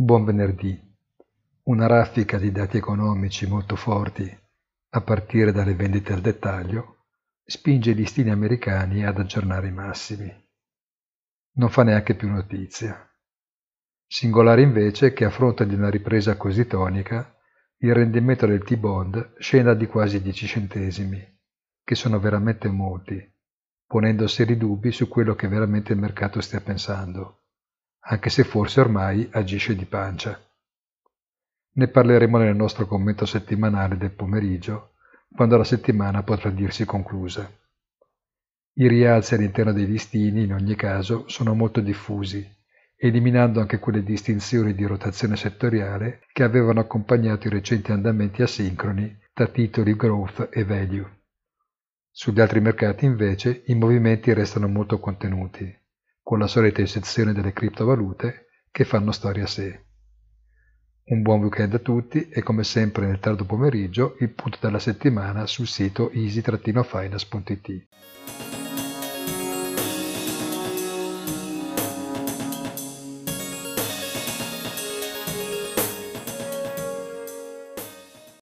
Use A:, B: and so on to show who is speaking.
A: Buon venerdì. Una raffica di dati economici molto forti, a partire dalle vendite al dettaglio, spinge i listini americani ad aggiornare i massimi. Non fa neanche più notizia. Singolare invece che a fronte di una ripresa così tonica, il rendimento del T-bond scenda di quasi 10 centesimi, che sono veramente molti, ponendo seri dubbi su quello che veramente il mercato stia pensando, anche se forse ormai agisce di pancia. Ne parleremo nel nostro commento settimanale del pomeriggio, quando la settimana potrà dirsi conclusa. I rialzi all'interno dei listini, in ogni caso, sono molto diffusi eliminando anche quelle distinzioni di rotazione settoriale che avevano accompagnato i recenti andamenti asincroni tra titoli growth e value. Sugli altri mercati invece i movimenti restano molto contenuti, con la solita eccezione delle criptovalute che fanno storia a sé. Un buon weekend a tutti e come sempre nel tardo pomeriggio il punto della settimana sul sito easy-finance.it.